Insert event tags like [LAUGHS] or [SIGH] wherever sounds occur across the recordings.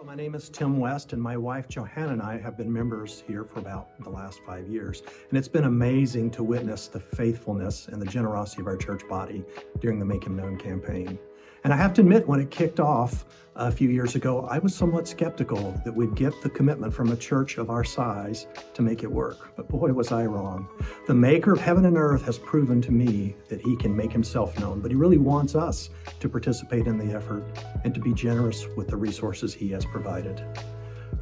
Hello, my name is Tim West, and my wife Johanna and I have been members here for about the last five years. And it's been amazing to witness the faithfulness and the generosity of our church body during the Make Him Known campaign. And I have to admit, when it kicked off a few years ago, I was somewhat skeptical that we'd get the commitment from a church of our size to make it work. But boy, was I wrong. The maker of heaven and earth has proven to me that he can make himself known, but he really wants us to participate in the effort and to be generous with the resources he has provided.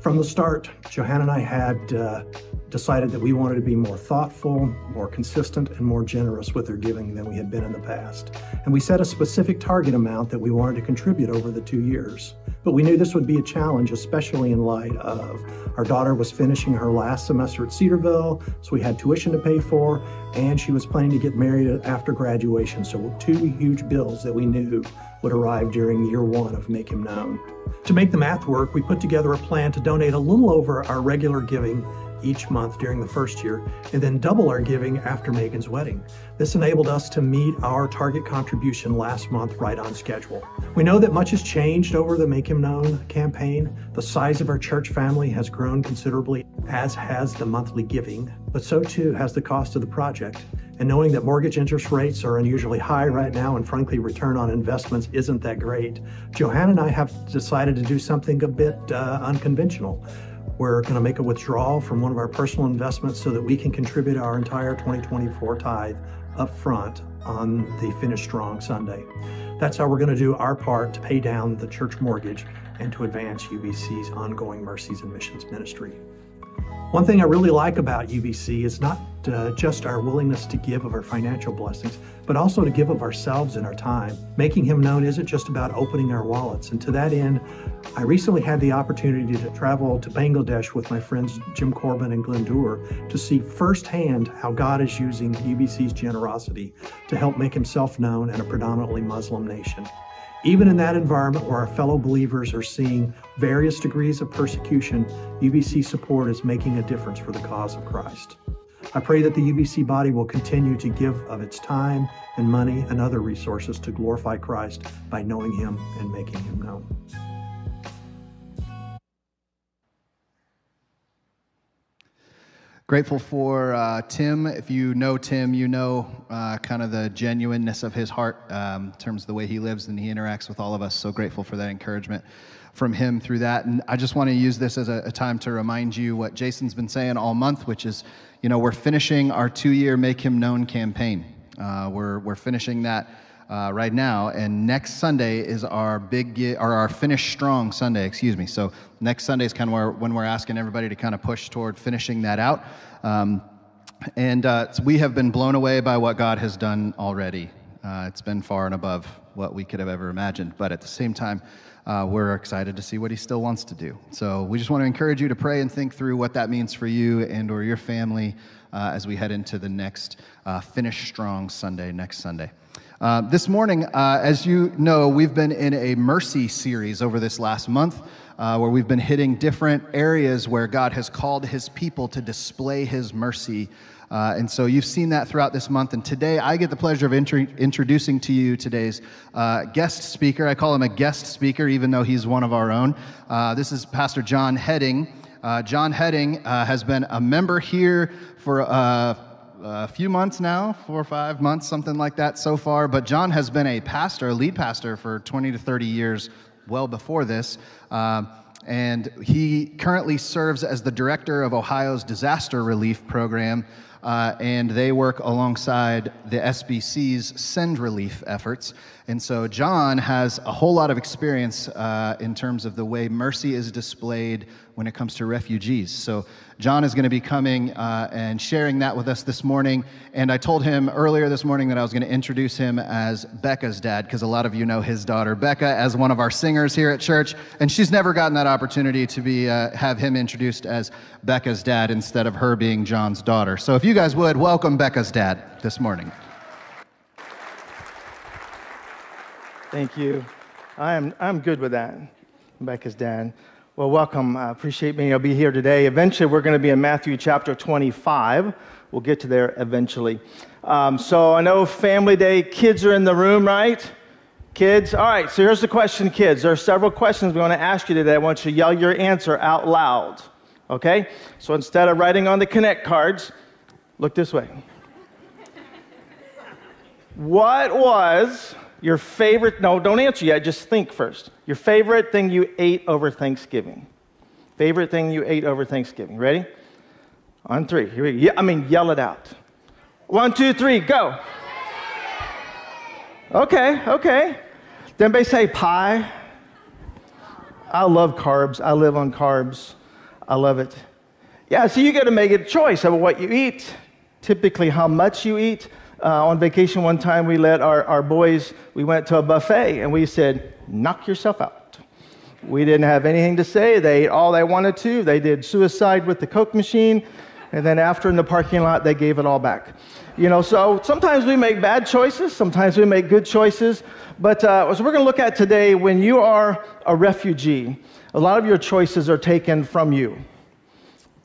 From the start, Johanna and I had uh, decided that we wanted to be more thoughtful, more consistent, and more generous with their giving than we had been in the past. And we set a specific target amount that we wanted to contribute over the two years. But we knew this would be a challenge, especially in light of our daughter was finishing her last semester at Cedarville, so we had tuition to pay for, and she was planning to get married after graduation. So, two huge bills that we knew would arrive during year one of Make Him Known. To make the math work, we put together a plan to donate a little over our regular giving each month during the first year, and then double our giving after Megan's wedding. This enabled us to meet our target contribution last month right on schedule. We know that much has changed over the Make Him Known campaign. The size of our church family has grown considerably, as has the monthly giving, but so too has the cost of the project. And knowing that mortgage interest rates are unusually high right now, and frankly, return on investments isn't that great, Johanna and I have decided to do something a bit uh, unconventional. We're going to make a withdrawal from one of our personal investments so that we can contribute our entire 2024 tithe up front on the Finish Strong Sunday. That's how we're going to do our part to pay down the church mortgage and to advance UBC's ongoing mercies and missions ministry. One thing I really like about UBC is not uh, just our willingness to give of our financial blessings, but also to give of ourselves and our time. Making Him known isn't just about opening our wallets. And to that end, I recently had the opportunity to travel to Bangladesh with my friends Jim Corbin and Glenn Dewar to see firsthand how God is using UBC's generosity to help make Himself known in a predominantly Muslim nation. Even in that environment where our fellow believers are seeing various degrees of persecution, UBC support is making a difference for the cause of Christ. I pray that the UBC body will continue to give of its time and money and other resources to glorify Christ by knowing Him and making Him known. Grateful for uh, Tim. If you know Tim, you know uh, kind of the genuineness of his heart um, in terms of the way he lives and he interacts with all of us. So grateful for that encouragement from him through that. And I just want to use this as a, a time to remind you what Jason's been saying all month, which is, you know, we're finishing our two year Make Him Known campaign. Uh, we're, we're finishing that uh, right now. And next Sunday is our big, or our Finish Strong Sunday, excuse me. So next Sunday is kind of where, when we're asking everybody to kind of push toward finishing that out. Um, and uh, so we have been blown away by what God has done already. Uh, it's been far and above what we could have ever imagined. But at the same time, uh, we're excited to see what he still wants to do. So we just want to encourage you to pray and think through what that means for you and or your family uh, as we head into the next uh, Finish Strong Sunday, next Sunday. Uh, this morning, uh, as you know, we've been in a mercy series over this last month uh, where we've been hitting different areas where God has called his people to display his mercy. Uh, and so you've seen that throughout this month. And today I get the pleasure of intro- introducing to you today's uh, guest speaker. I call him a guest speaker, even though he's one of our own. This is Pastor John Heading. John Heading has been a member here for a few months now, four or five months, something like that so far. But John has been a pastor, lead pastor for 20 to 30 years, well before this. Uh, and he currently serves as the director of Ohio's disaster relief program. Uh, and they work alongside the SBC's send relief efforts. And so John has a whole lot of experience uh, in terms of the way mercy is displayed when it comes to refugees. So John is going to be coming uh, and sharing that with us this morning. And I told him earlier this morning that I was going to introduce him as Becca's dad, because a lot of you know his daughter Becca as one of our singers here at church, and she's never gotten that opportunity to be uh, have him introduced as Becca's dad instead of her being John's daughter. So if you guys would welcome Becca's dad this morning. Thank you. I am I'm good with that. Becca's dad. Well, welcome. I appreciate being able to be here today. Eventually, we're going to be in Matthew chapter 25. We'll get to there eventually. Um, so I know Family Day kids are in the room, right? Kids, all right, so here's the question, kids. There are several questions we want to ask you today. I want you to yell your answer out loud. Okay? So instead of writing on the Connect cards, look this way. what was your favorite? No, don't answer yet. Just think first. Your favorite thing you ate over Thanksgiving. Favorite thing you ate over Thanksgiving. Ready? On three. Here we go. I mean, yell it out. One, two, three, go. Okay, okay. Then they say pie? I love carbs. I live on carbs. I love it. Yeah, so you got to make a choice of what you eat, typically how much you eat. Uh, on vacation one time, we let our, our boys, we went to a buffet and we said, knock yourself out. We didn't have anything to say. They ate all they wanted to. They did suicide with the Coke machine. And then after in the parking lot, they gave it all back. You know, so sometimes we make bad choices, sometimes we make good choices. But uh, as we're going to look at today, when you are a refugee, a lot of your choices are taken from you.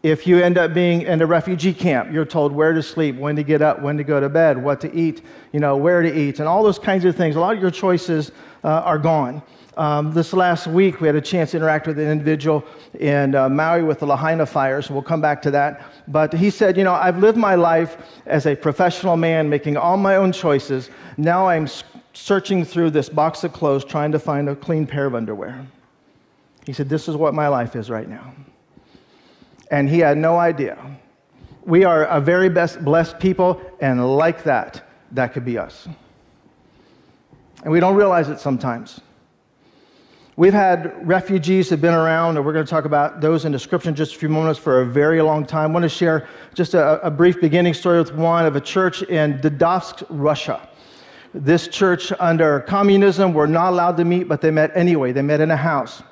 If you end up being in a refugee camp, you're told where to sleep, when to get up, when to go to bed, what to eat, you know, where to eat, and all those kinds of things. A lot of your choices uh, are gone. Um, this last week, we had a chance to interact with an individual in uh, Maui with the Lahaina fires. We'll come back to that. But he said, You know, I've lived my life as a professional man, making all my own choices. Now I'm searching through this box of clothes trying to find a clean pair of underwear. He said, This is what my life is right now. And he had no idea. We are a very best blessed people, and like that, that could be us. And we don't realize it sometimes. We've had refugees that have been around, and we're going to talk about those in description just a few moments for a very long time. I want to share just a, a brief beginning story with one of a church in Dadovsk, Russia. This church under communism were not allowed to meet, but they met anyway. They met in a house.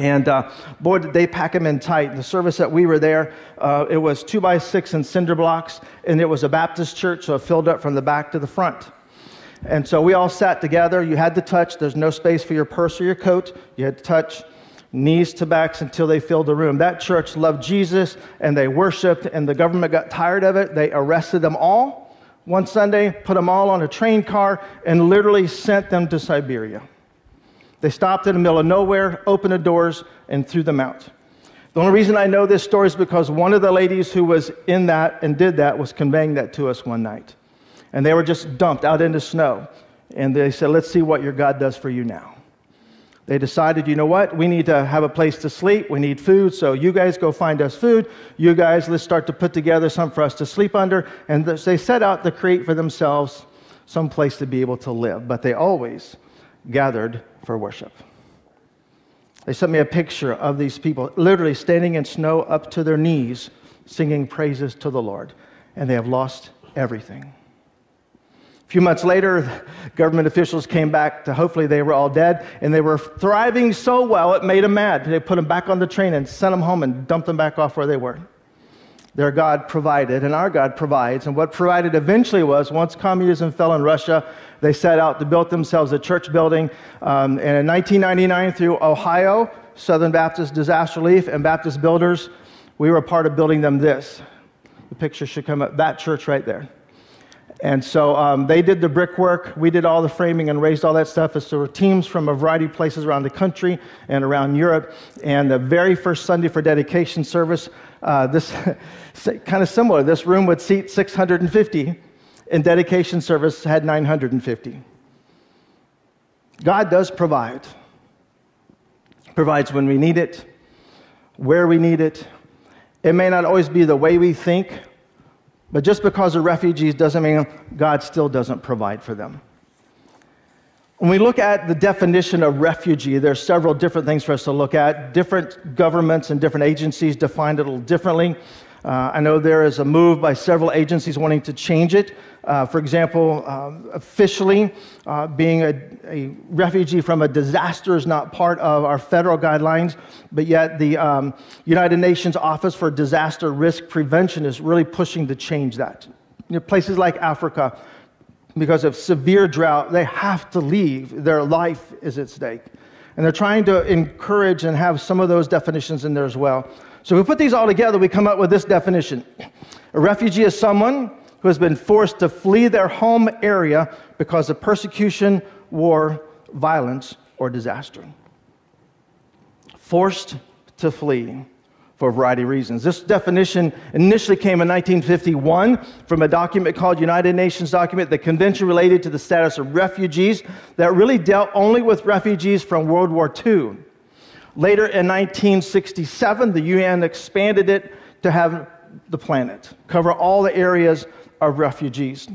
And uh, boy, did they pack them in tight. The service that we were there, uh, it was two by six in cinder blocks, and it was a Baptist church, so it filled up from the back to the front. And so we all sat together. You had to touch. There's no space for your purse or your coat. You had to touch knees to backs until they filled the room. That church loved Jesus and they worshiped, and the government got tired of it. They arrested them all one Sunday, put them all on a train car, and literally sent them to Siberia. They stopped in the middle of nowhere, opened the doors, and threw them out. The only reason I know this story is because one of the ladies who was in that and did that was conveying that to us one night and they were just dumped out into snow. And they said, Let's see what your God does for you now. They decided, you know what? We need to have a place to sleep. We need food. So you guys go find us food. You guys, let's start to put together some for us to sleep under. And they set out to create for themselves some place to be able to live. But they always gathered for worship. They sent me a picture of these people literally standing in snow up to their knees, singing praises to the Lord. And they have lost everything. A few months later, government officials came back to hopefully they were all dead, and they were thriving so well it made them mad. They put them back on the train and sent them home and dumped them back off where they were. Their God provided, and our God provides. And what provided eventually was once communism fell in Russia, they set out to build themselves a church building. Um, and in 1999, through Ohio, Southern Baptist Disaster Relief, and Baptist Builders, we were a part of building them this. The picture should come up, that church right there. And so um, they did the brickwork, we did all the framing and raised all that stuff. So there were teams from a variety of places around the country and around Europe. And the very first Sunday for dedication service, uh, this [LAUGHS] kind of similar. This room would seat 650, and dedication service had 950. God does provide. Provides when we need it, where we need it. It may not always be the way we think, but just because of refugees doesn't mean God still doesn't provide for them. When we look at the definition of refugee, there are several different things for us to look at. Different governments and different agencies define it a little differently. Uh, I know there is a move by several agencies wanting to change it. Uh, for example, um, officially, uh, being a, a, refugee from a disaster is not part of our federal guidelines, but yet the um, United Nations Office for Disaster Risk Prevention is really pushing to change that. You know, places like Africa, because of severe drought, they have to leave. Their life is at stake. And they're trying to encourage and have some of those definitions in there as well. So if we put these all together, we come up with this definition. A refugee is someone who has been forced to flee their home area because of persecution war, violence, or disaster. Forced to flee for a variety of reasons. This definition initially came in 1951 from a document called United Nations document, the Convention related to the status of refugees, that really dealt only with refugees from World War II. Later in 1967, the UN expanded it to have the planet, cover all the areas of refugees.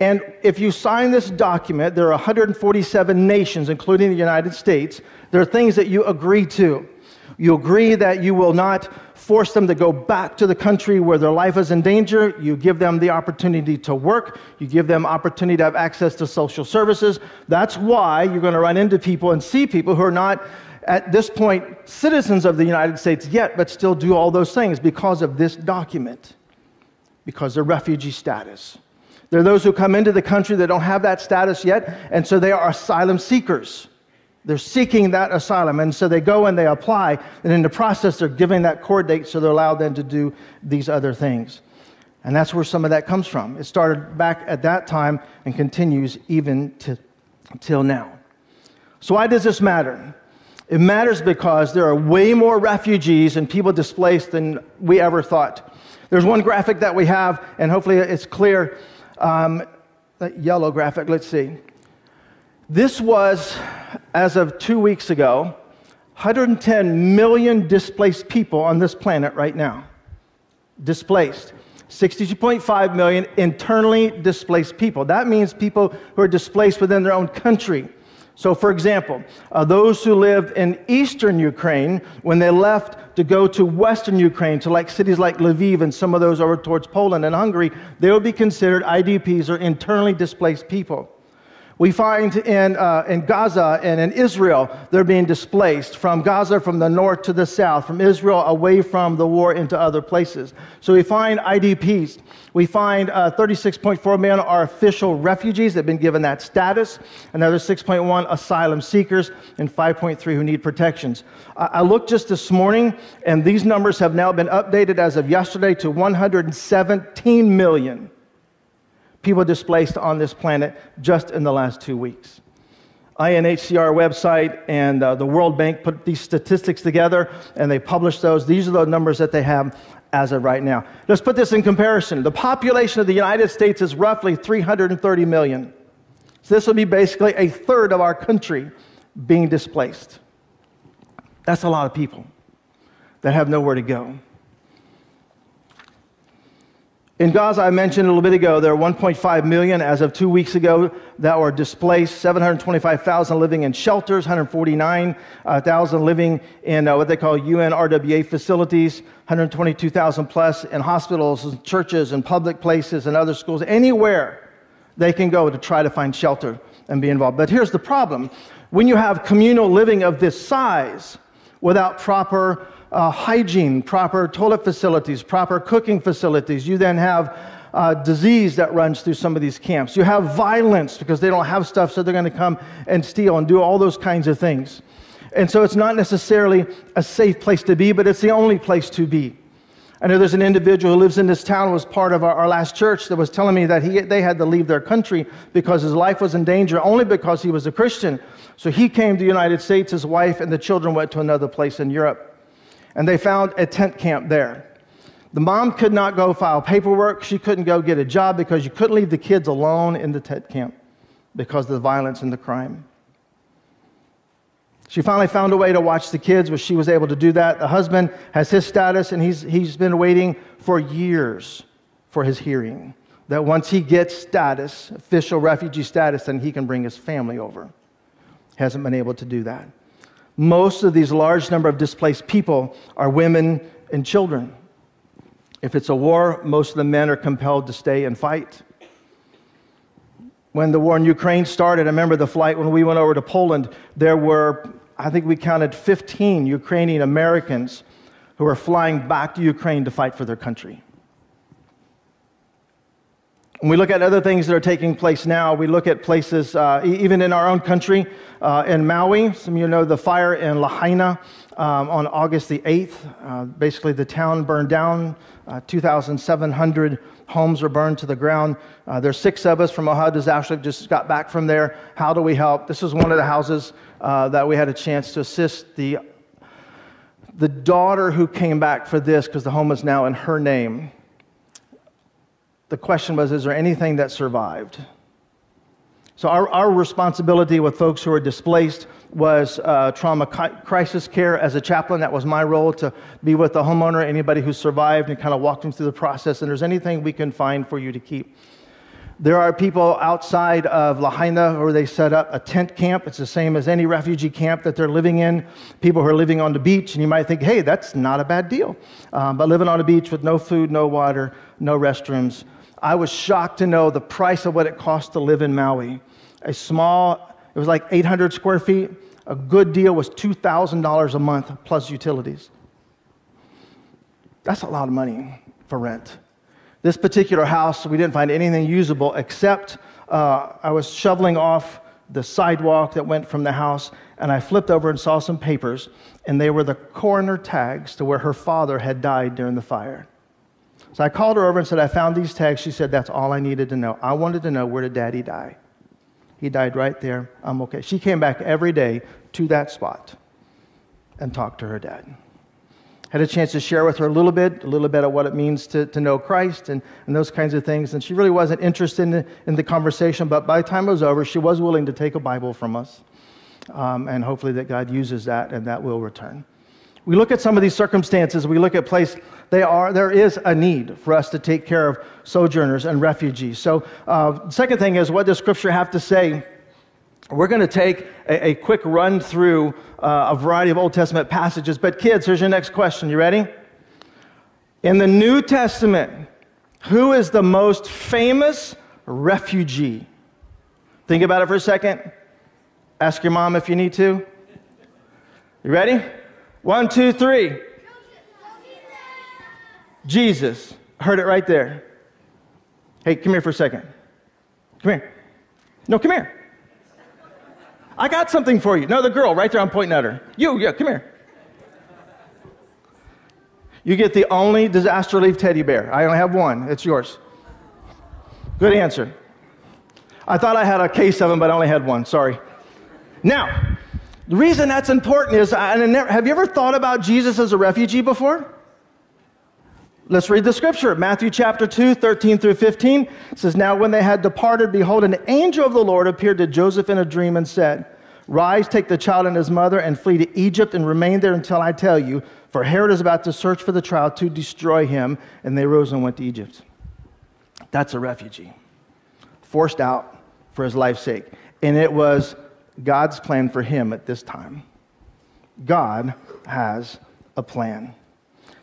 And if you sign this document, there are 147 nations, including the United States. There are things that you agree to. You agree that you will not force them to go back to the country where their life is in danger. You give them the opportunity to work. You give them opportunity to have access to social services. That's why you're going to run into people and see people who are not at this point citizens of the United States yet, but still do all those things because of this document, because of refugee status. There are those who come into the country that don't have that status yet, and so they are asylum seekers. They're seeking that asylum. And so they go and they apply. And in the process, they're giving that court date so they're allowed then to do these other things. And that's where some of that comes from. It started back at that time and continues even to, till now. So, why does this matter? It matters because there are way more refugees and people displaced than we ever thought. There's one graphic that we have, and hopefully it's clear. Um, yellow graphic, let's see. This was, as of two weeks ago, 110 million displaced people on this planet right now. Displaced. 62.5 million internally displaced people. That means people who are displaced within their own country. So, for example, uh, those who lived in eastern Ukraine, when they left to go to western Ukraine, to like cities like Lviv and some of those over towards Poland and Hungary, they would be considered IDPs or internally displaced people. We find in, uh, in Gaza and in Israel, they're being displaced from Gaza from the north to the south, from Israel away from the war into other places. So we find IDPs. We find uh, 36.4 million are official refugees that have been given that status, another 6.1 asylum seekers, and 5.3 who need protections. I, I looked just this morning, and these numbers have now been updated as of yesterday to 117 million people displaced on this planet just in the last two weeks. UNHCR website and uh, the World Bank put these statistics together and they published those. These are the numbers that they have as of right now. Let's put this in comparison. The population of the United States is roughly 330 million. So this would be basically a third of our country being displaced. That's a lot of people that have nowhere to go. In Gaza, I mentioned a little bit ago, there are 1.5 million as of two weeks ago that were displaced, 725,000 living in shelters, 149,000 living in uh, what they call UNRWA facilities, 122,000 plus in hospitals and churches and public places and other schools, anywhere they can go to try to find shelter and be involved. But here's the problem when you have communal living of this size without proper uh, hygiene, proper toilet facilities, proper cooking facilities. You then have uh, disease that runs through some of these camps. You have violence because they don't have stuff, so they're going to come and steal and do all those kinds of things. And so it's not necessarily a safe place to be, but it's the only place to be. I know there's an individual who lives in this town, was part of our, our last church, that was telling me that he, they had to leave their country because his life was in danger only because he was a Christian. So he came to the United States, his wife and the children went to another place in Europe and they found a tent camp there. The mom could not go file paperwork. She couldn't go get a job because you couldn't leave the kids alone in the tent camp because of the violence and the crime. She finally found a way to watch the kids, but she was able to do that. The husband has his status, and he's, he's been waiting for years for his hearing. That once he gets status, official refugee status, then he can bring his family over. Hasn't been able to do that. Most of these large number of displaced people are women and children. If it's a war, most of the men are compelled to stay and fight. When the war in Ukraine started, I remember the flight when we went over to Poland, there were, I think we counted 15 Ukrainian Americans who were flying back to Ukraine to fight for their country. When we look at other things that are taking place now, we look at places, uh, even in our own country, uh, in Maui. Some of you know the fire in Lahaina um, on August the 8th. Uh, basically, the town burned down. Uh, 2,700 homes were burned to the ground. Uh, there's six of us from Ohio Disaster just got back from there. How do we help? This is one of the houses uh, that we had a chance to assist the the daughter who came back for this because the home is now in her name. The question was, is there anything that survived? So, our, our responsibility with folks who are displaced was uh, trauma crisis care as a chaplain. That was my role to be with the homeowner, anybody who survived, and kind of walk them through the process. And there's anything we can find for you to keep. There are people outside of Lahaina where they set up a tent camp. It's the same as any refugee camp that they're living in. People who are living on the beach, and you might think, hey, that's not a bad deal. Um, but living on a beach with no food, no water, no restrooms, I was shocked to know the price of what it cost to live in Maui. A small, it was like 800 square feet. A good deal was $2,000 a month plus utilities. That's a lot of money for rent. This particular house, we didn't find anything usable except uh, I was shoveling off the sidewalk that went from the house, and I flipped over and saw some papers, and they were the coroner tags to where her father had died during the fire. So I called her over and said, I found these tags. She said, That's all I needed to know. I wanted to know where did daddy die? He died right there. I'm okay. She came back every day to that spot and talked to her dad. Had a chance to share with her a little bit, a little bit of what it means to, to know Christ and, and those kinds of things. And she really wasn't interested in the, in the conversation, but by the time it was over, she was willing to take a Bible from us. Um, and hopefully that God uses that and that will return. We look at some of these circumstances, we look at place they are, there is a need for us to take care of sojourners and refugees. So, uh, second thing is, what does Scripture have to say? We're going to take a, a quick run through uh, a variety of Old Testament passages. But, kids, here's your next question. You ready? In the New Testament, who is the most famous refugee? Think about it for a second. Ask your mom if you need to. You ready? One, two, three. Jesus. Heard it right there. Hey, come here for a second. Come here. No, come here. I got something for you. No, the girl right there, I'm pointing at her. You, yeah, come here. You get the only disaster relief teddy bear. I only have one. It's yours. Good answer. I thought I had a case of them, but I only had one. Sorry. Now, the reason that's important is have you ever thought about Jesus as a refugee before? Let's read the scripture. Matthew chapter 2, 13 through 15 it says, Now when they had departed, behold, an angel of the Lord appeared to Joseph in a dream and said, Rise, take the child and his mother, and flee to Egypt, and remain there until I tell you, for Herod is about to search for the child to destroy him. And they rose and went to Egypt. That's a refugee, forced out for his life's sake. And it was God's plan for him at this time. God has a plan.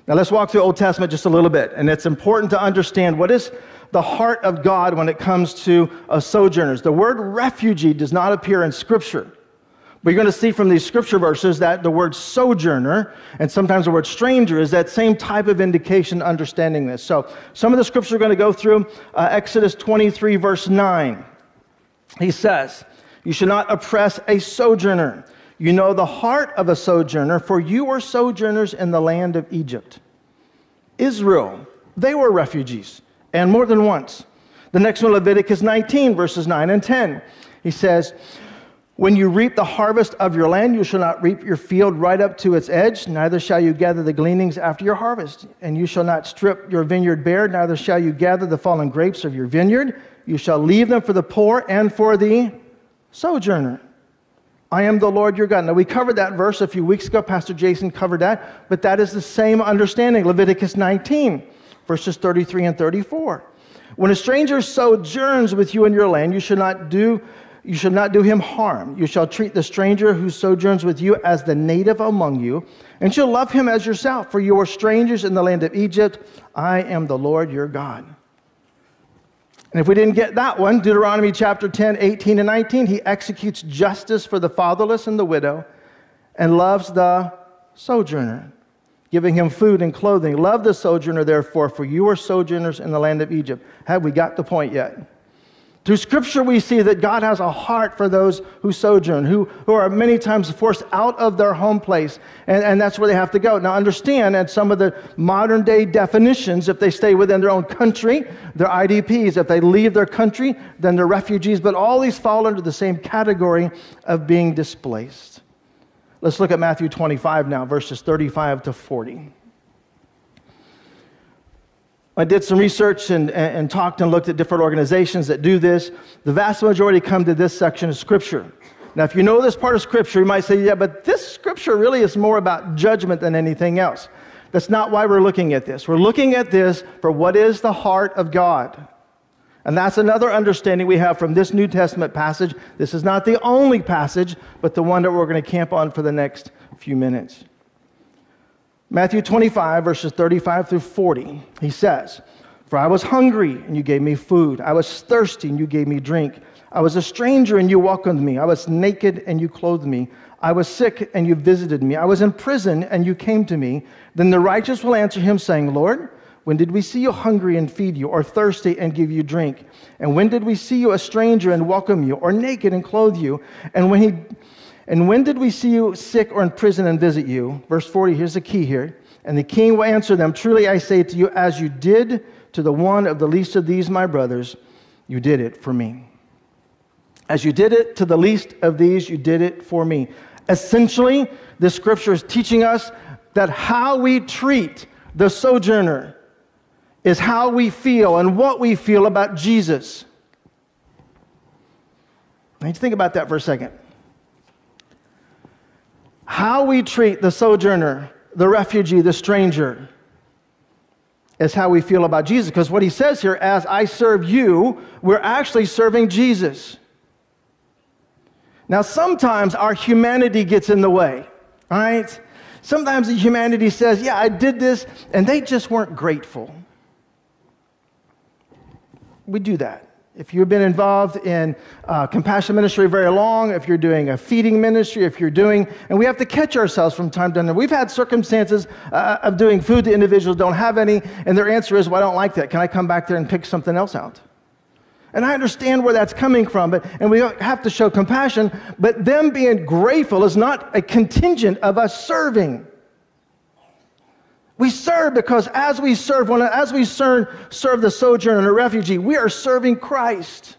Now let's walk through Old Testament just a little bit. And it's important to understand what is the heart of God when it comes to uh, sojourners. The word refugee does not appear in Scripture. But you're going to see from these scripture verses that the word sojourner and sometimes the word stranger is that same type of indication understanding this. So some of the scripture we're going to go through uh, Exodus 23, verse 9. He says, You should not oppress a sojourner. You know the heart of a sojourner, for you were sojourners in the land of Egypt. Israel, they were refugees, and more than once. The next one, Leviticus 19, verses 9 and 10. He says, When you reap the harvest of your land, you shall not reap your field right up to its edge, neither shall you gather the gleanings after your harvest. And you shall not strip your vineyard bare, neither shall you gather the fallen grapes of your vineyard. You shall leave them for the poor and for the sojourner. I am the Lord your God. Now, we covered that verse a few weeks ago. Pastor Jason covered that, but that is the same understanding. Leviticus 19, verses 33 and 34. When a stranger sojourns with you in your land, you should not do you should not do him harm. You shall treat the stranger who sojourns with you as the native among you, and shall love him as yourself, for you are strangers in the land of Egypt. I am the Lord your God. And if we didn't get that one, Deuteronomy chapter 10, 18 and 19, he executes justice for the fatherless and the widow and loves the sojourner. giving him food and clothing. Love the sojourner, therefore, for you are sojourners in the land of Egypt. Have we got the point yet? Through Scripture, we see that God has a heart for those who sojourn, who, who are many times forced out of their home place, and, and that's where they have to go. Now, understand, that some of the modern day definitions, if they stay within their own country, they're IDPs. If they leave their country, then they're refugees. But all these fall under the same category of being displaced. Let's look at Matthew 25 now, verses 35 to 40. I did some research and, and, and, talked and looked at different organizations that do this. The vast majority come to this section of Scripture. Now, if you know this part of Scripture, you might say, yeah, but this Scripture really is more about judgment than anything else. That's not why we're looking at this. We're looking at this for what is the heart of God. And that's another understanding we have from this New Testament passage. This is not the only passage, but the one that we're going to camp on for the next few minutes. Matthew 25, verses 35 through 40, he says, For I was hungry, and you gave me food. I was thirsty, and you gave me drink. I was a stranger, and you welcomed me. I was naked, and you clothed me. I was sick, and you visited me. I was in prison, and you came to me. Then the righteous will answer him, saying, Lord, when did we see you hungry and feed you, or thirsty and give you drink? And when did we see you a stranger and welcome you, or naked and clothe you? And when he and when did we see you sick or in prison and visit you? Verse 40, here's the key here. And the king will answer them Truly I say to you, as you did to the one of the least of these, my brothers, you did it for me. As you did it to the least of these, you did it for me. Essentially, this scripture is teaching us that how we treat the sojourner is how we feel and what we feel about Jesus. To think about that for a second. How we treat the sojourner, the refugee, the stranger, is how we feel about Jesus. Because what he says here, as I serve you, we're actually serving Jesus. Now, sometimes our humanity gets in the way, right? Sometimes the humanity says, Yeah, I did this, and they just weren't grateful. We do that. If you've been involved in uh, compassion ministry very long, if you're doing a feeding ministry, if you're doing, and we have to catch ourselves from time to time. We've had circumstances uh, of doing food to individuals don't have any, and their answer is, "Well, I don't like that. Can I come back there and pick something else out?" And I understand where that's coming from, but and we have to show compassion. But them being grateful is not a contingent of us serving. We serve because as we serve, as we serve, serve the sojourner and the refugee, we are serving Christ.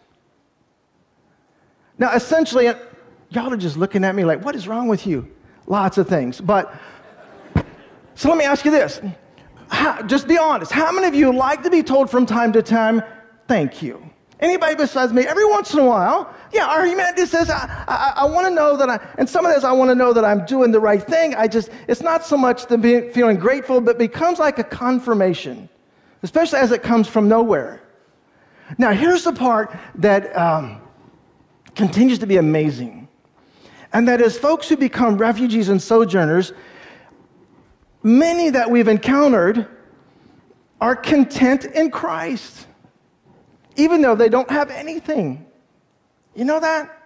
Now, essentially, y'all are just looking at me like, what is wrong with you? Lots of things. But, so let me ask you this. How, just be honest. How many of you like to be told from time to time, thank you? Anybody besides me, every once in a while, yeah, our humanity says, I, I, I want to know that I, and some of this, I want to know that I'm doing the right thing. I just, it's not so much the being, feeling grateful, but becomes like a confirmation, especially as it comes from nowhere. Now, here's the part that um, continues to be amazing. And that is, folks who become refugees and sojourners, many that we've encountered are content in Christ even though they don't have anything. You know that?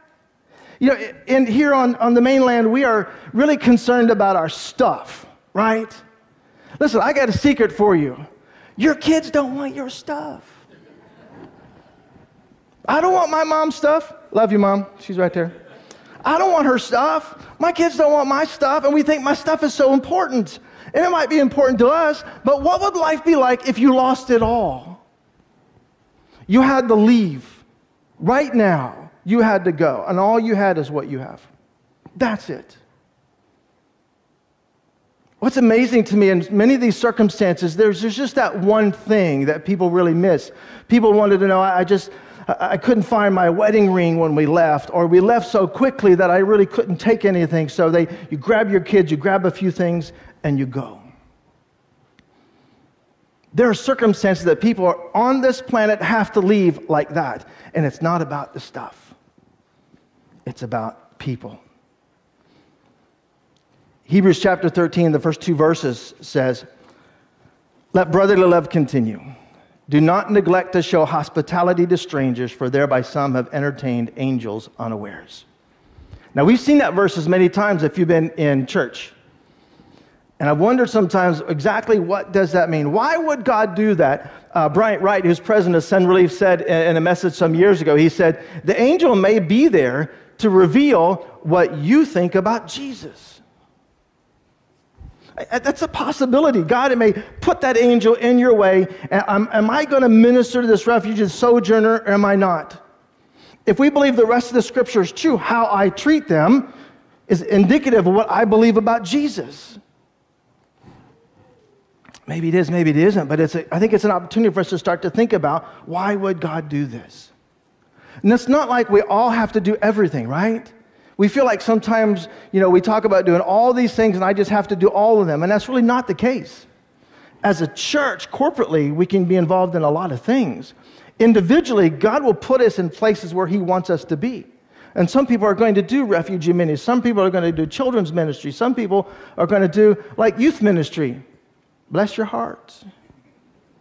You know, in here on, on the mainland, we are really concerned about our stuff, right? Listen, I got a secret for you. Your kids don't want your stuff. I don't want my mom's stuff. Love you, mom. She's right there. I don't want her stuff. My kids don't want my stuff, and we think my stuff is so important. And it might be important to us, but what would life be like if you lost it all? You had to leave. Right now, you had to go, and all you had is what you have. That's it. What's amazing to me in many of these circumstances, there's, there's just that one thing that people really miss. People wanted to know, I, I just, I couldn't find my wedding ring when we left, or we left so quickly that I really couldn't take anything. So they, you grab your kids, you grab a few things, and you go. There are circumstances that people on this planet have to leave like that. And it's not about the stuff, it's about people. Hebrews chapter 13, the first two verses says, Let brotherly love continue. Do not neglect to show hospitality to strangers, for thereby some have entertained angels unawares. Now, we've seen that verse as many times if you've been in church. And I've wondered sometimes exactly what does that mean? Why would God do that? Uh, Bryant Wright, who's president of Send Relief, said in a message some years ago, he said, the angel may be there to reveal what you think about Jesus. That's a possibility. God may put that angel in your way. Am, am I going to minister to this refugee sojourner or am I not? If we believe the rest of the scripture is true, how I treat them is indicative of what I believe about Jesus. Maybe it is, maybe it isn't, but it's a, I think it's an opportunity for us to start to think about why would God do this? And it's not like we all have to do everything, right? We feel like sometimes, you know, we talk about doing all these things and I just have to do all of them, and that's really not the case. As a church, corporately, we can be involved in a lot of things. Individually, God will put us in places where He wants us to be. And some people are going to do refugee ministry. Some people are going to do children's ministry. Some people are going to do like youth ministry. Bless your hearts.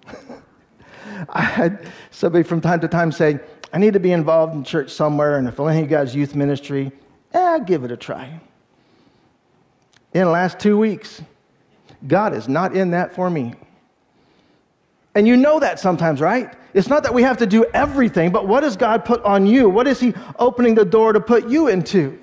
[LAUGHS] I had somebody from time to time say, I need to be involved in church somewhere, and if only you guys youth ministry, eh, give it a try. In the last two weeks, God is not in that for me. And you know that sometimes, right? It's not that we have to do everything, but what does God put on you? What is He opening the door to put you into?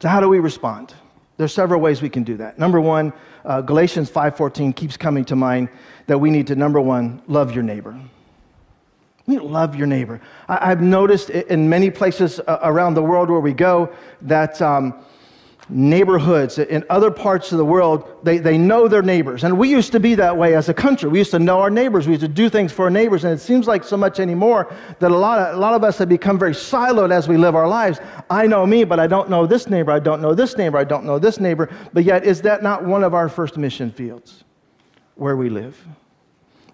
So, how do we respond? There's several ways we can do that. Number one, uh, Galatians 5:14 keeps coming to mind that we need to number one love your neighbor. We love your neighbor. I, have noticed in many places uh, around the world where we go that um, neighborhoods in other parts of the world, they, they know their neighbors. And we used to be that way as a country. We used to know our neighbors. We used to do things for our neighbors. And it seems like so much anymore that a lot of, a lot of us have become very siloed as we live our lives. I know me, but I don't know this neighbor. I don't know this neighbor. I don't know this neighbor. But yet, is that not one of our first mission fields where we live?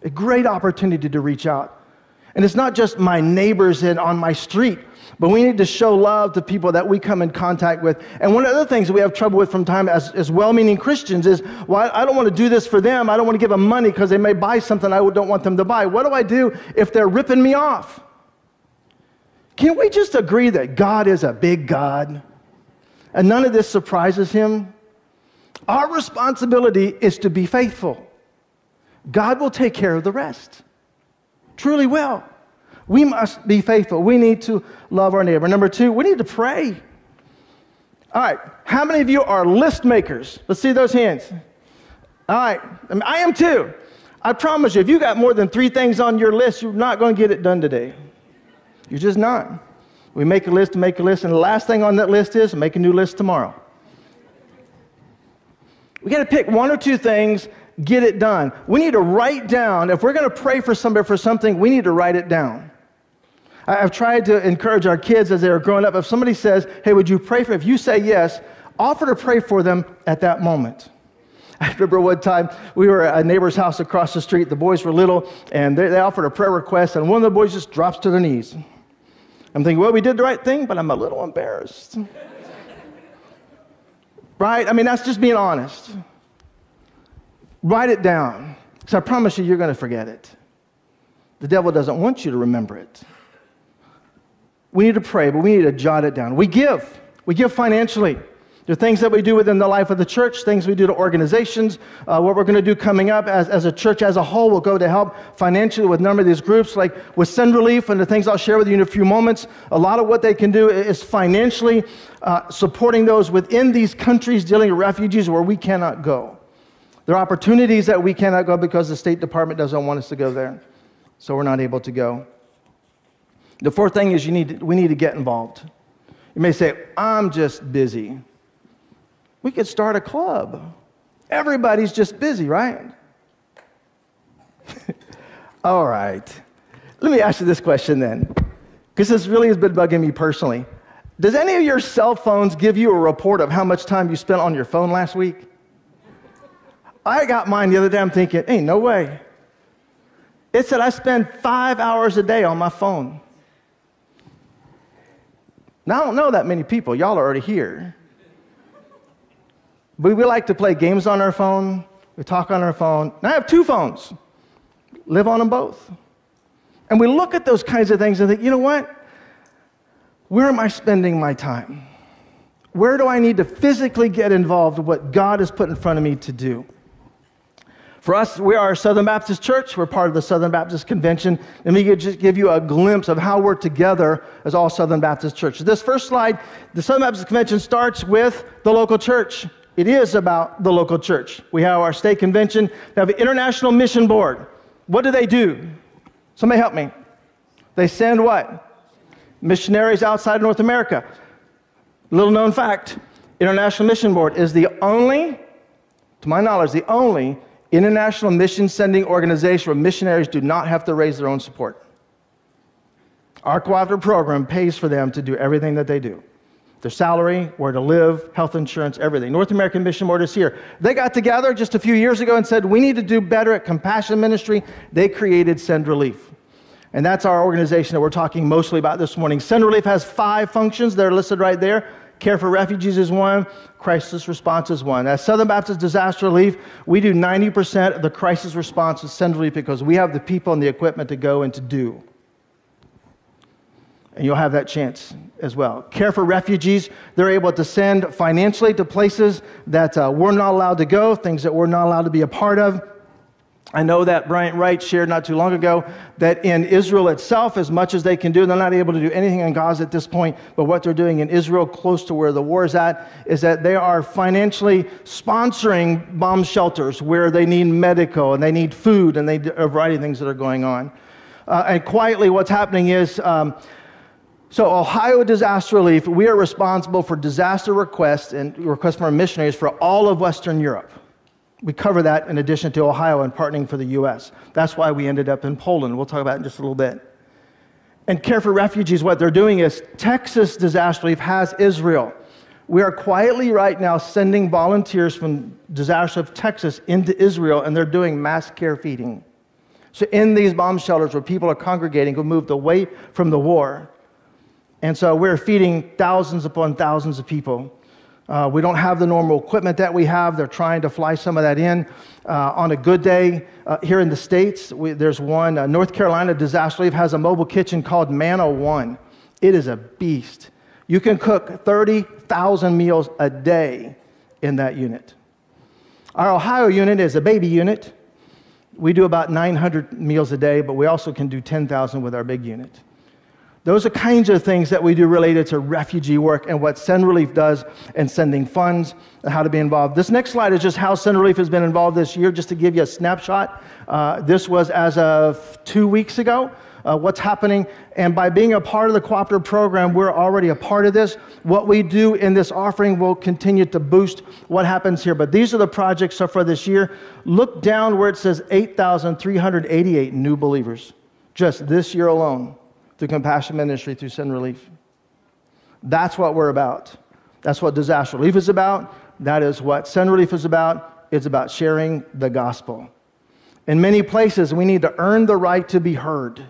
A great opportunity to reach out and it's not just my neighbors in, on my street, but we need to show love to people that we come in contact with. And one of the other things that we have trouble with from time as, as well meaning Christians is, well, I don't want to do this for them. I don't want to give them money because they may buy something I don't want them to buy. What do I do if they're ripping me off? Can we just agree that God is a big God and none of this surprises him? Our responsibility is to be faithful. God will take care of the rest truly will. We must be faithful. We need to love our neighbor. Number two, we need to pray. All right, how many of you are list makers? Let's see those hands. All right, I am too. I promise you, if you got more than three things on your list, you're not going to get it done today. You're just not. We make a list to make a list, and the last thing on that list is make a new list tomorrow. We got to pick one or two things get it done. We need to write down, if we're going to pray for somebody for something, we need to write it down. I've tried to encourage our kids as they are growing up. If somebody says, Hey, would you pray for? If you say yes, offer to pray for them at that moment. [LAUGHS] I remember one time we were at a neighbor's house across the street. The boys were little, and they, they offered a prayer request, and one of the boys just drops to their knees. I'm thinking, well, we did the right thing, but I'm a little embarrassed. [LAUGHS] right? I mean, that's just being honest. Write it down, because I promise you, you're going to forget it. The devil doesn't want you to remember it. We need to pray, but we need to jot it down. We give. We give financially. There are things that we do within the life of the church, things we do to organizations. Uh, what we're going to do coming up as, as a church as a whole We'll go to help financially with a number of these groups, like with Send Relief and the things I'll share with you in a few moments. A lot of what they can do is financially uh, supporting those within these countries dealing with refugees where we cannot go. There are opportunities that we cannot go because the State Department doesn't want us to go there. So we're not able to go. The fourth thing is you need to, we need to get involved. You may say, I'm just busy. We could start a club. Everybody's just busy, right? [LAUGHS] All right. Let me ask you this question then, because this really has been bugging me personally. Does any of your cell phones give you a report of how much time you spent on your phone last week? I got mine the other day. I'm thinking, ain't no way. It said I spend five hours a day on my phone. Now, I don't know that many people. Y'all are already here. But we like to play games on our phone. We talk on our phone. Now I have two phones. Live on them both. And we look at those kinds of things and think, you know what? Where am I spending my time? Where do I need to physically get involved with what God has put in front of me to do? For us, we are a Southern Baptist church. We're part of the Southern Baptist Convention. Let me just give you a glimpse of how we're together as all Southern Baptist churches. This first slide, the Southern Baptist Convention starts with the local church. It is about the local church. We have our state convention, we have an international mission board. What do they do? Somebody help me. They send what? Missionaries outside North America. Little known fact International Mission Board is the only, to my knowledge, the only international mission sending organization where missionaries do not have to raise their own support. Our cooperative program pays for them to do everything that they do their salary, where to live, health insurance, everything. North American Mission Board is here. They got together just a few years ago and said, We need to do better at compassion ministry. They created Send Relief. And that's our organization that we're talking mostly about this morning. Send Relief has five functions. They're listed right there. Care for refugees is one, crisis response is one. As Southern Baptist Disaster Relief, we do 90% of the crisis response with Send Relief because we have the people and the equipment to go and to do. And you'll have that chance as well. Care for refugees, they're able to send financially to places that uh, we're not allowed to go, things that we're not allowed to be a part of. I know that Bryant Wright shared not too long ago that in Israel itself, as much as they can do, they're not able to do anything in Gaza at this point, but what they're doing in Israel, close to where the war is at, is that they are financially sponsoring bomb shelters where they need medical and they need food and they, a variety of things that are going on. Uh, and quietly, what's happening is um, so, Ohio Disaster Relief, we are responsible for disaster requests and requests from our missionaries for all of Western Europe. We cover that in addition to Ohio and partnering for the U.S. That's why we ended up in Poland. We'll talk about it in just a little bit. And Care for Refugees, what they're doing is Texas Disaster Relief has Israel. We are quietly right now sending volunteers from Disaster of Texas into Israel, and they're doing mass care feeding. So, in these bomb shelters where people are congregating who moved away from the war, and so we're feeding thousands upon thousands of people. Uh, we don't have the normal equipment that we have. They're trying to fly some of that in. Uh, on a good day, uh, here in the States, we, there's one, uh, North Carolina Disaster Relief has a mobile kitchen called Manna One. It is a beast. You can cook 30,000 meals a day in that unit. Our Ohio unit is a baby unit. We do about 900 meals a day, but we also can do 10,000 with our big unit. Those are kinds of things that we do related to refugee work and what Send Relief does and sending funds and how to be involved. This next slide is just how Send Relief has been involved this year, just to give you a snapshot. Uh, this was as of two weeks ago. Uh, what's happening. And by being a part of the cooperative program, we're already a part of this. What we do in this offering will continue to boost what happens here. But these are the projects so far this year. Look down where it says 8,388 new believers, just this year alone through compassion ministry, through Send Relief. That's what we're about. That's what disaster relief is about. That is what Send Relief is about. It's about sharing the gospel. In many places, we need to earn the right to be heard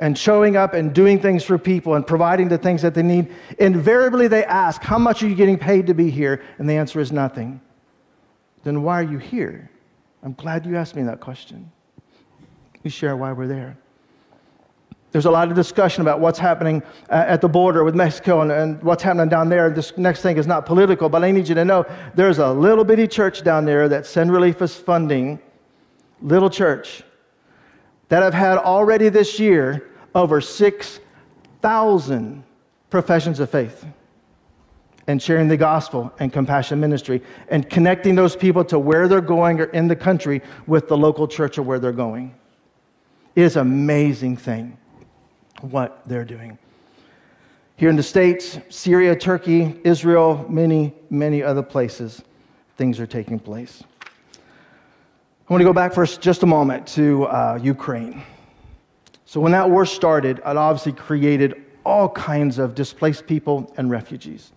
and showing up and doing things for people and providing the things that they need. Invariably, they ask, How much are you getting paid to be here? And the answer is nothing. Then why are you here? I'm glad you asked me that question. We share why we're there. There's a lot of discussion about what's happening uh, at the border with Mexico and, and, what's happening down there. This next thing is not political, but I need you to know there's a little bitty church down there that Send Relief is funding, little church, that have had already this year over 6,000 professions of faith and sharing the gospel and compassion ministry and connecting those people to where they're going or in the country with the local church or where they're going. It is an amazing thing what they're doing. Here in the States, Syria, Turkey, Israel, many, many other places, things are taking place. I want to go back for just a moment to uh, Ukraine. So, when that war started, it obviously created all kinds of displaced people and refugees.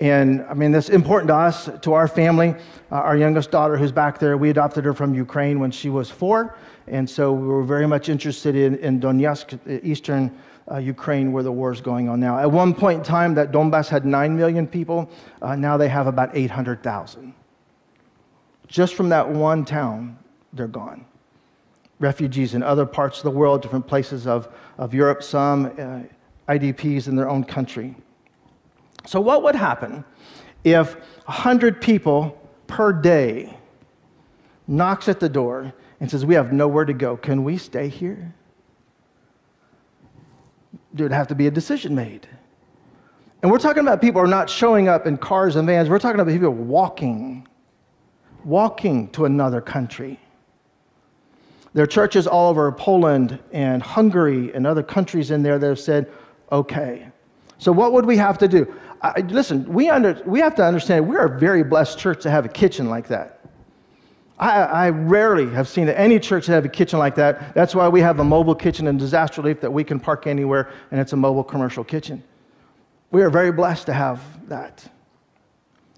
And I mean, that's important to us, to our family. Uh, our youngest daughter, who's back there, we adopted her from Ukraine when she was four. And so we were very much interested in, in Donetsk, eastern uh, Ukraine, where the war is going on now. At one point in time, that Donbass had 9 million people. Uh, now they have about 800,000. Just from that one town, they're gone. Refugees in other parts of the world, different places of, of Europe, some uh, IDPs in their own country. So, what would happen if 100 people per day knocks at the door and says, We have nowhere to go. Can we stay here? There'd have to be a decision made. And we're talking about people are not showing up in cars and vans. We're talking about people walking, walking to another country. There are churches all over Poland and Hungary and other countries in there that have said, okay. So, what would we have to do? I, listen, we, under, we have to understand we're a very blessed church to have a kitchen like that. I, I rarely have seen any church that have a kitchen like that. That's why we have a mobile kitchen in disaster relief that we can park anywhere, and it's a mobile commercial kitchen. We are very blessed to have that.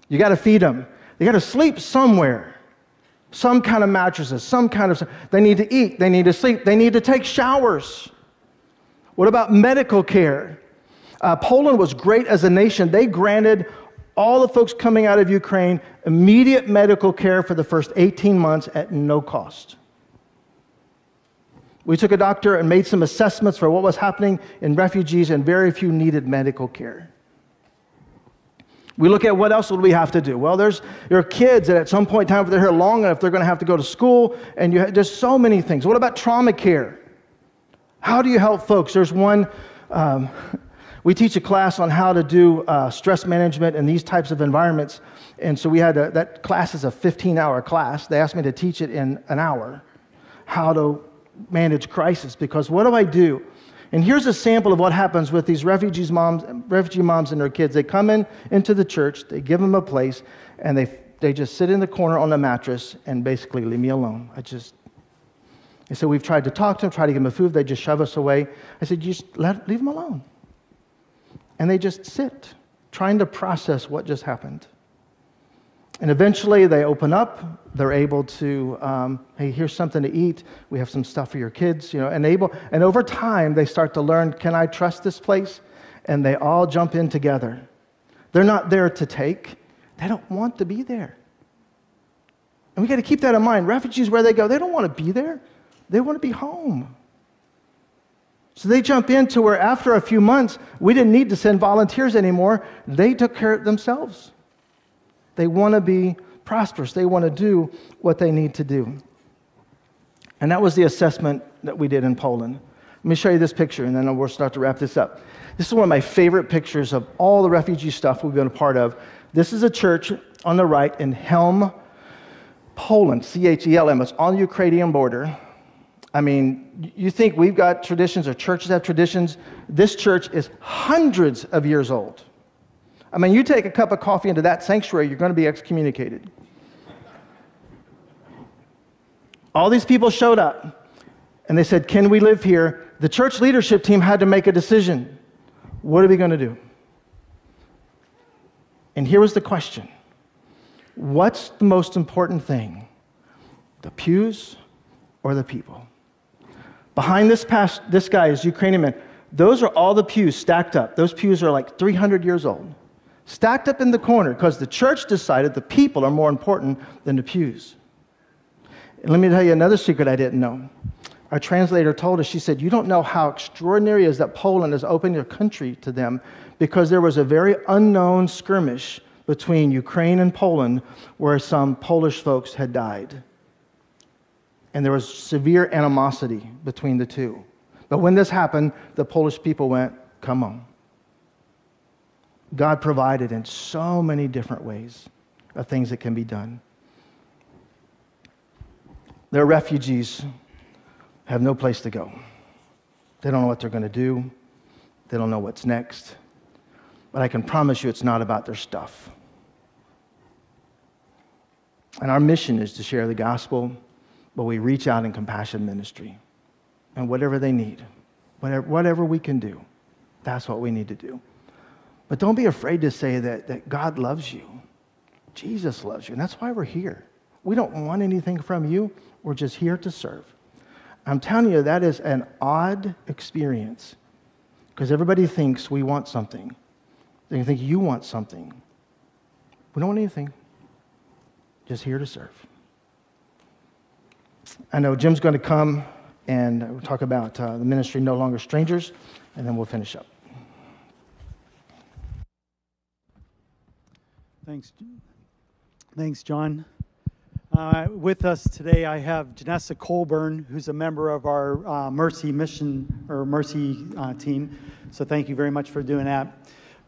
You got to feed them. They got to sleep somewhere. Some kind of mattresses, some kind of. They need to eat. They need to sleep. They need to take showers. What about medical care? Uh, Poland was great as a nation. They granted all the folks coming out of Ukraine immediate medical care for the first 18 months at no cost. We took a doctor and made some assessments for what was happening in refugees, and very few needed medical care. We look at what else would we have to do? Well, there's your kids that at some point in time, if they're here long enough, they're going to have to go to school, and you, there's so many things. What about trauma care? How do you help folks? There's one. Um, we teach a class on how to do uh, stress management in these types of environments. And so we had a, that class is a 15 hour class. They asked me to teach it in an hour how to manage crisis because what do I do? And here's a sample of what happens with these refugees moms, refugee moms and their kids. They come in into the church, they give them a place, and they, they just sit in the corner on the mattress and basically leave me alone. I just, and so we've tried to talk to them, try to give them food. They just shove us away. I said, just let, leave them alone and they just sit, trying to process what just happened. And eventually they open up. They're able to, um, hey, here's something to eat. We have some stuff for your kids, you know, and able, and over time they start to learn, can I trust this place? And they all jump in together. They're not there to take. They don't want to be there. And we got to keep that in mind. Refugees, where they go, they don't want to be there. They want to be home. So they jump into where after a few months, we didn't need to send volunteers anymore. They took care of themselves. They want to be prosperous, they want to do what they need to do. And that was the assessment that we did in Poland. Let me show you this picture, and then we'll start to wrap this up. This is one of my favorite pictures of all the refugee stuff we've been a part of. This is a church on the right in Chelm, Poland, C H E L M. It's on the Ukrainian border. I mean, you think we've got traditions or churches have traditions? This church is hundreds of years old. I mean, you take a cup of coffee into that sanctuary, you're going to be excommunicated. All these people showed up and they said, Can we live here? The church leadership team had to make a decision. What are we going to do? And here was the question What's the most important thing? The pews or the people? Behind this, past, this guy is Ukrainian man. Those are all the pews stacked up. Those pews are like 300 years old, stacked up in the corner because the church decided the people are more important than the pews. And let me tell you another secret I didn't know. Our translator told us, she said, You don't know how extraordinary it is that Poland has opened their country to them because there was a very unknown skirmish between Ukraine and Poland where some Polish folks had died and there was severe animosity between the two. But when this happened, the Polish people went, Come on. God provided in so many different ways of things that can be done. Their refugees have no place to go. They don't know what they're going to do. They don't know what's next. But I can promise you it's not about their stuff. And our mission is to share the gospel but we reach out in compassion ministry. And whatever they need, whatever, whatever we can do, that's what we need to do. But don't be afraid to say that, that God loves you. Jesus loves you. And that's why we're here. We don't want anything from you, we're just here to serve. I'm telling you, that is an odd experience because everybody thinks we want something. They think you want something. We don't want anything, just here to serve. I know Jim's going to come and we'll talk about uh, the ministry No Longer Strangers, and then we'll finish up. Thanks. Thanks, John. Uh, with us today, I have Janessa Colburn, who's a member of our uh, Mercy mission or Mercy uh, team. So thank you very much for doing that.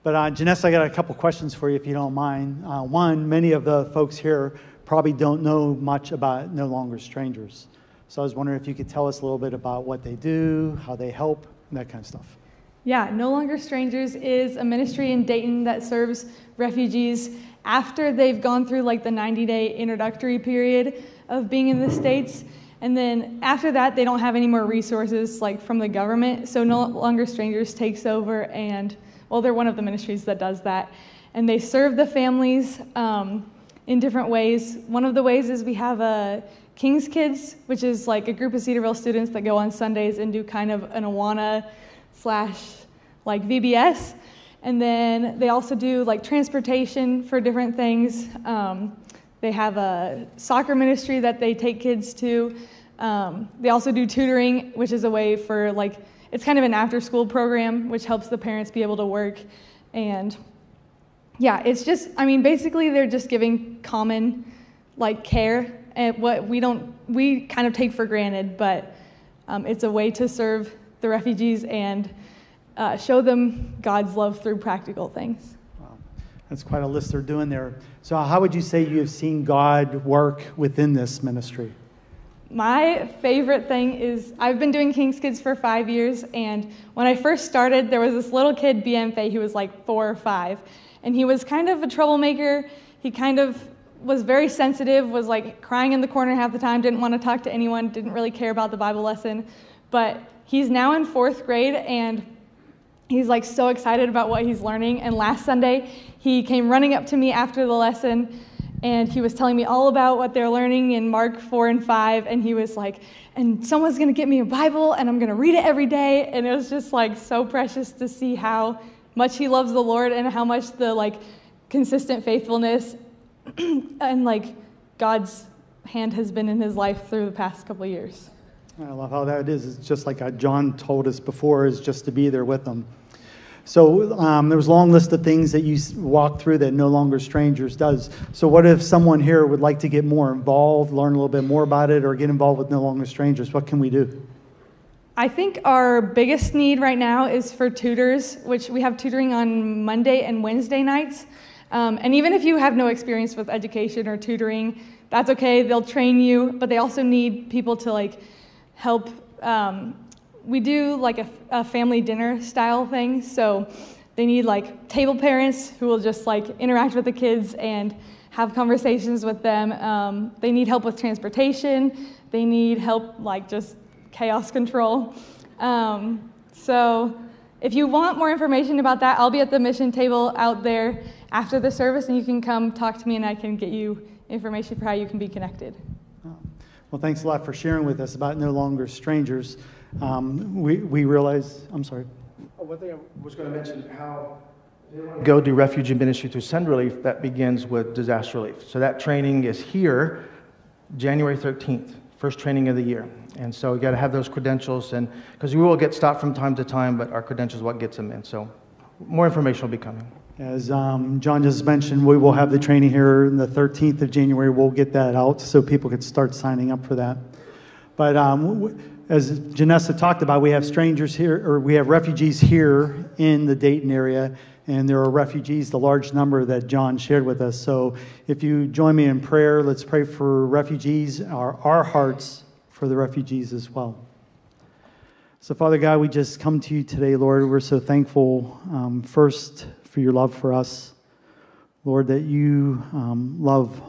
But uh, Janessa, I got a couple questions for you, if you don't mind. Uh, one, many of the folks here probably don't know much about No Longer Strangers. So I was wondering if you could tell us a little bit about what they do, how they help, that kind of stuff. Yeah, No Longer Strangers is a ministry in Dayton that serves refugees after they've gone through like the 90 day introductory period of being in the States. And then after that, they don't have any more resources like from the government. So No Longer Strangers takes over, and well, they're one of the ministries that does that. And they serve the families um, in different ways. One of the ways is we have a King's Kids, which is like a group of Cedarville students that go on Sundays and do kind of an Awana slash like VBS. And then they also do like transportation for different things. Um, they have a soccer ministry that they take kids to. Um, they also do tutoring, which is a way for like, it's kind of an after school program, which helps the parents be able to work. And yeah, it's just, I mean, basically they're just giving common like care and what we don't, we kind of take for granted, but um, it's a way to serve the refugees and uh, show them God's love through practical things. Wow. That's quite a list they're doing there. So, how would you say you have seen God work within this ministry? My favorite thing is I've been doing King's Kids for five years, and when I first started, there was this little kid, BMFA, who was like four or five, and he was kind of a troublemaker. He kind of was very sensitive, was like crying in the corner half the time, didn't want to talk to anyone, didn't really care about the Bible lesson. But he's now in fourth grade, and he's like so excited about what he's learning. And last Sunday, he came running up to me after the lesson and he was telling me all about what they're learning in Mark 4 and 5. And he was like, and someone's going to get me a Bible and I'm going to read it every day. And it was just like so precious to see how much he loves the Lord and how much the like consistent faithfulness [CLEARS THROAT] and like God's hand has been in his life through the past couple years. I love how that is. It's just like John told us before, is just to be there with them. So um, there was a long list of things that you walk through that No Longer Strangers does. So what if someone here would like to get more involved, learn a little bit more about it, or get involved with No Longer Strangers? What can we do? I think our biggest need right now is for tutors, which we have tutoring on Monday and Wednesday nights. Um, and even if you have no experience with education or tutoring, that's okay. They'll train you, but they also need people to like help. Um, we do like a, a, family dinner style thing, so they need like table parents who will just like interact with the kids and have conversations with them. Um, they need help with transportation. They need help like just chaos control. Um, so if you want more information about that, I'll be at the mission table out there after the service, and you can come talk to me, and I can get you information for how you can be connected. Well, thanks a lot for sharing with us about No Longer Strangers. Um, we, we realize, I'm sorry. Oh, one thing I was going to mention how go do refugee ministry through Send Relief that begins with disaster relief. So that training is here January 13th, first training of the year. And so you got to have those credentials, and because we will get stopped from time to time, but our credentials what gets them in. So more information will be coming. As um, John just mentioned, we will have the training here on the 13th of January. We'll get that out so people can start signing up for that. But um, as Janessa talked about, we have strangers here, or we have refugees here in the Dayton area, and there are refugees, the large number that John shared with us. So if you join me in prayer, let's pray for refugees, our, our hearts for the refugees as well. So, Father God, we just come to you today, Lord. We're so thankful, um, first, for your love for us. Lord, that you um, love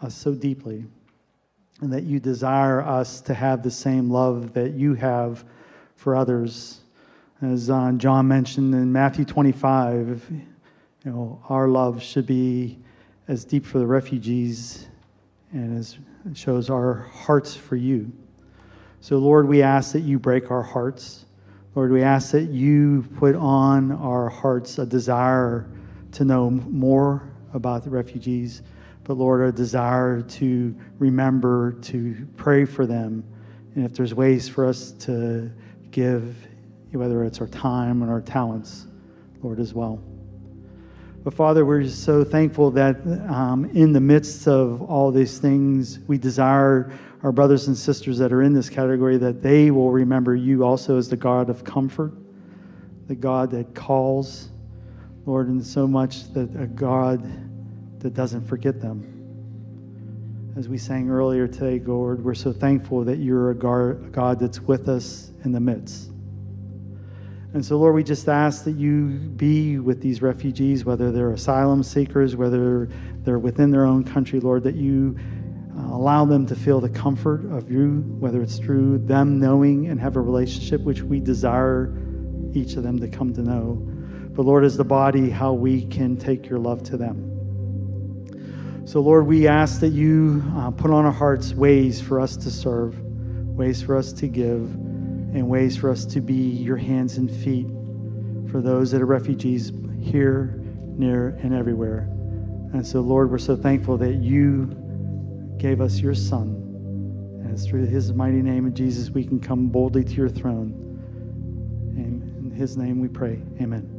us so deeply and that you desire us to have the same love that you have for others. As uh, John mentioned in Matthew 25, you know, our love should be as deep for the refugees and as it shows our hearts for you. So, Lord, we ask that you break our hearts Lord, we ask that you put on our hearts a desire to know more about the refugees, but Lord, a desire to remember to pray for them. And if there's ways for us to give, whether it's our time and our talents, Lord, as well. But Father, we're so thankful that um, in the midst of all these things, we desire our brothers and sisters that are in this category that they will remember you also as the God of comfort, the God that calls, Lord, and so much that a God that doesn't forget them. As we sang earlier today, Lord, we're so thankful that you're a God that's with us in the midst. And so, Lord, we just ask that you be with these refugees, whether they're asylum seekers, whether they're within their own country, Lord, that you uh, allow them to feel the comfort of you, whether it's through them knowing and have a relationship, which we desire each of them to come to know. But, Lord, as the body, how we can take your love to them. So, Lord, we ask that you uh, put on our hearts ways for us to serve, ways for us to give and ways for us to be your hands and feet for those that are refugees here, near, and everywhere. And so, Lord, we're so thankful that you gave us your Son. And it's through his mighty name of Jesus we can come boldly to your throne. And in his name we pray. Amen.